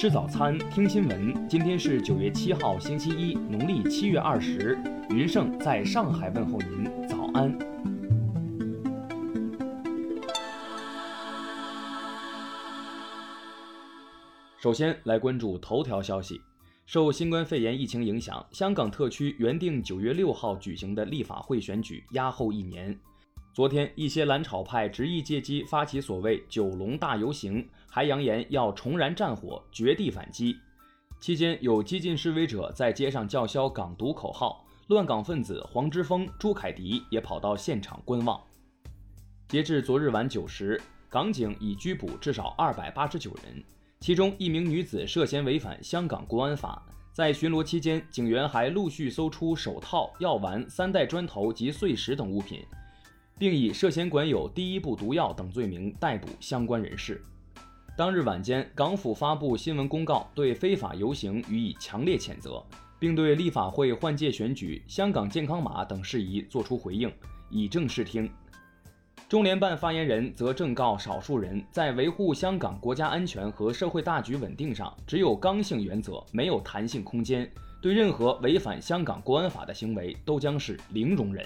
吃早餐，听新闻。今天是九月七号，星期一，农历七月二十。云盛在上海问候您，早安。首先来关注头条消息。受新冠肺炎疫情影响，香港特区原定九月六号举行的立法会选举压后一年。昨天，一些蓝草派执意借机发起所谓“九龙大游行”，还扬言要重燃战火，绝地反击。期间，有激进示威者在街上叫嚣“港独”口号，乱港分子黄之锋、朱凯迪也跑到现场观望。截至昨日晚九时，港警已拘捕至少二百八十九人，其中一名女子涉嫌违反香港国安法。在巡逻期间，警员还陆续搜出手套、药丸、三袋砖头及碎石等物品。并以涉嫌管有第一部毒药等罪名逮捕相关人士。当日晚间，港府发布新闻公告，对非法游行予以强烈谴责，并对立法会换届选举、香港健康码等事宜作出回应，以正视听。中联办发言人则正告少数人，在维护香港国家安全和社会大局稳定上，只有刚性原则，没有弹性空间，对任何违反香港国安法的行为都将是零容忍。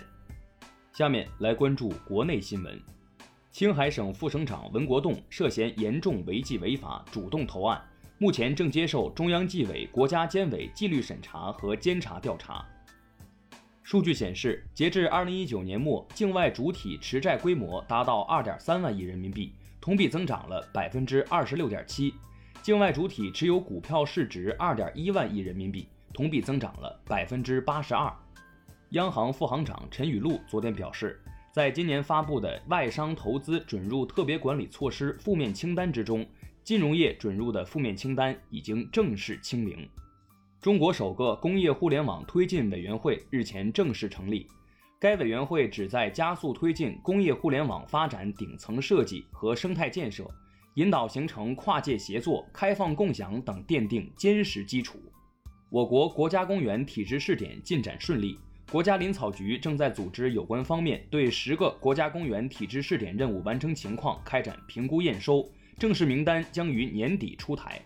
下面来关注国内新闻。青海省副省长文国栋涉嫌严重违纪违法，主动投案，目前正接受中央纪委国家监委纪律审查和监察调查。数据显示，截至二零一九年末，境外主体持债规模达到二点三万亿人民币，同比增长了百分之二十六点七；境外主体持有股票市值二点一万亿人民币，同比增长了百分之八十二。央行副行长陈雨露昨天表示，在今年发布的外商投资准入特别管理措施负面清单之中，金融业准入的负面清单已经正式清零。中国首个工业互联网推进委员会日前正式成立，该委员会旨在加速推进工业互联网发展顶层设计和生态建设，引导形成跨界协作、开放共享等，奠定坚实基础。我国国家公园体制试点进展顺利。国家林草局正在组织有关方面对十个国家公园体制试点任务完成情况开展评估验收，正式名单将于年底出台。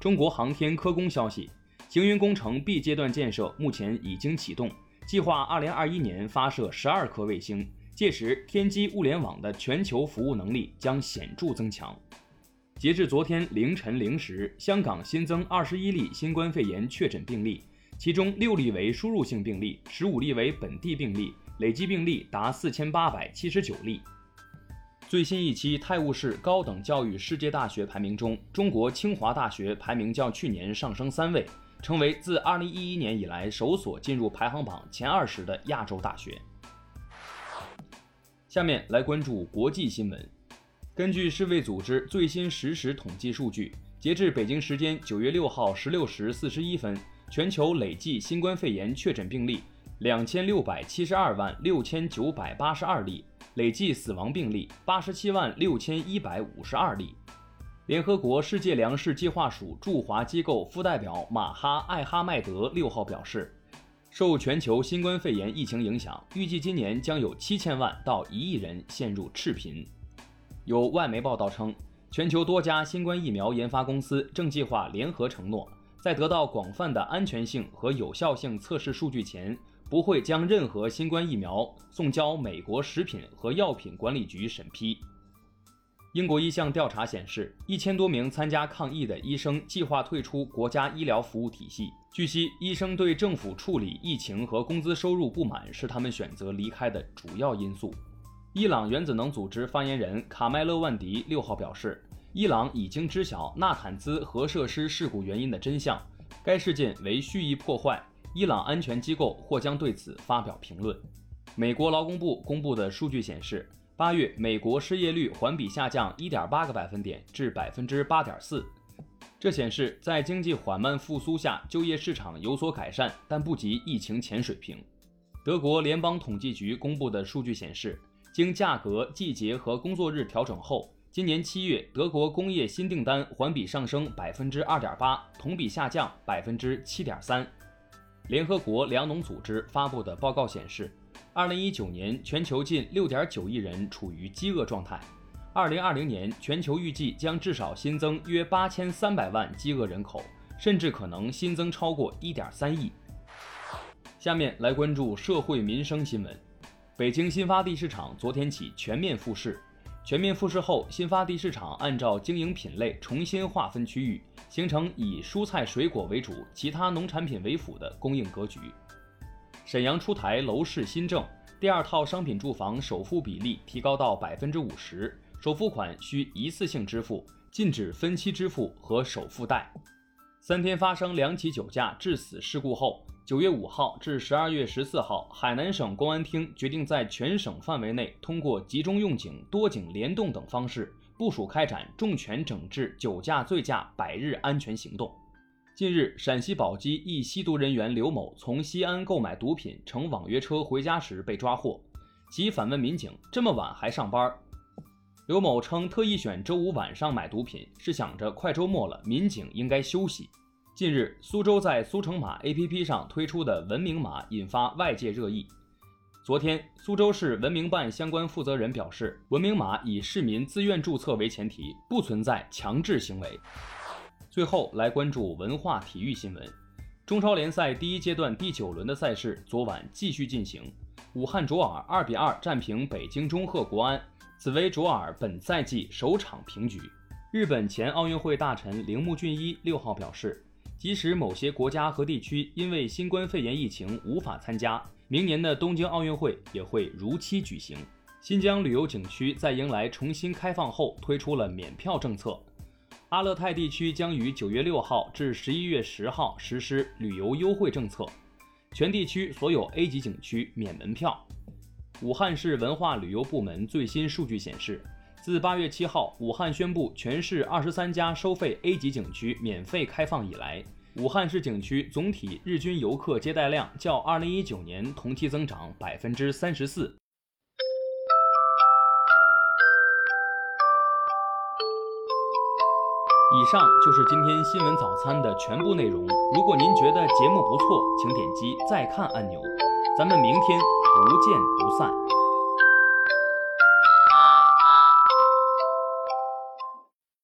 中国航天科工消息，行云工程 B 阶段建设目前已经启动，计划二零二一年发射十二颗卫星，届时天基物联网的全球服务能力将显著增强。截至昨天凌晨零时，香港新增二十一例新冠肺炎确诊病例。其中六例为输入性病例，十五例为本地病例，累计病例达四千八百七十九例。最新一期《泰晤士高等教育世界大学排名》中，中国清华大学排名较去年上升三位，成为自二零一一年以来首所进入排行榜前二十的亚洲大学。下面来关注国际新闻。根据世卫组织最新实时统计数据，截至北京时间九月六号十六时四十一分。全球累计新冠肺炎确诊病例两千六百七十二万六千九百八十二例，累计死亡病例八十七万六千一百五十二例。联合国世界粮食计划署驻华机构副代表马哈艾哈迈德六号表示，受全球新冠肺炎疫情影响，预计今年将有七千万到一亿人陷入赤贫。有外媒报道称，全球多家新冠疫苗研发公司正计划联合承诺。在得到广泛的安全性和有效性测试数据前，不会将任何新冠疫苗送交美国食品和药品管理局审批。英国一项调查显示，一千多名参加抗疫的医生计划退出国家医疗服务体系。据悉，医生对政府处理疫情和工资收入不满是他们选择离开的主要因素。伊朗原子能组织发言人卡麦勒万迪六号表示。伊朗已经知晓纳坦兹核设施事故原因的真相，该事件为蓄意破坏。伊朗安全机构或将对此发表评论。美国劳工部公布的数据显示，八月美国失业率环比下降1.8个百分点至百分之8.4，这显示在经济缓慢复苏下，就业市场有所改善，但不及疫情前水平。德国联邦统计局公布的数据显示，经价格、季节和工作日调整后。今年七月，德国工业新订单环比上升百分之二点八，同比下降百分之七点三。联合国粮农组织发布的报告显示，二零一九年全球近六点九亿人处于饥饿状态，二零二零年全球预计将至少新增约八千三百万饥饿人口，甚至可能新增超过一点三亿。下面来关注社会民生新闻。北京新发地市场昨天起全面复市。全面复市后，新发地市场按照经营品类重新划分区域，形成以蔬菜水果为主、其他农产品为辅的供应格局。沈阳出台楼市新政，第二套商品住房首付比例提高到百分之五十，首付款需一次性支付，禁止分期支付和首付贷。三天发生两起酒驾致死事故后。九月五号至十二月十四号，海南省公安厅决定在全省范围内通过集中用警、多警联动等方式，部署开展重拳整治酒驾醉驾百日安全行动。近日，陕西宝鸡一吸毒人员刘某从西安购买毒品，乘网约车回家时被抓获。其反问民警：“这么晚还上班？”刘某称，特意选周五晚上买毒品，是想着快周末了，民警应该休息。近日，苏州在苏城码 APP 上推出的文明码引发外界热议。昨天，苏州市文明办相关负责人表示，文明码以市民自愿注册为前提，不存在强制行为。最后来关注文化体育新闻。中超联赛第一阶段第九轮的赛事昨晚继续进行，武汉卓尔二比二战平北京中赫国安，此为卓尔本赛季首场平局。日本前奥运会大臣铃木俊一六号表示。即使某些国家和地区因为新冠肺炎疫情无法参加，明年的东京奥运会也会如期举行。新疆旅游景区在迎来重新开放后，推出了免票政策。阿勒泰地区将于九月六号至十一月十号实施旅游优惠政策，全地区所有 A 级景区免门票。武汉市文化旅游部门最新数据显示。自八月七号，武汉宣布全市二十三家收费 A 级景区免费开放以来，武汉市景区总体日均游客接待量较二零一九年同期增长百分之三十四。以上就是今天新闻早餐的全部内容。如果您觉得节目不错，请点击再看按钮。咱们明天不见不散。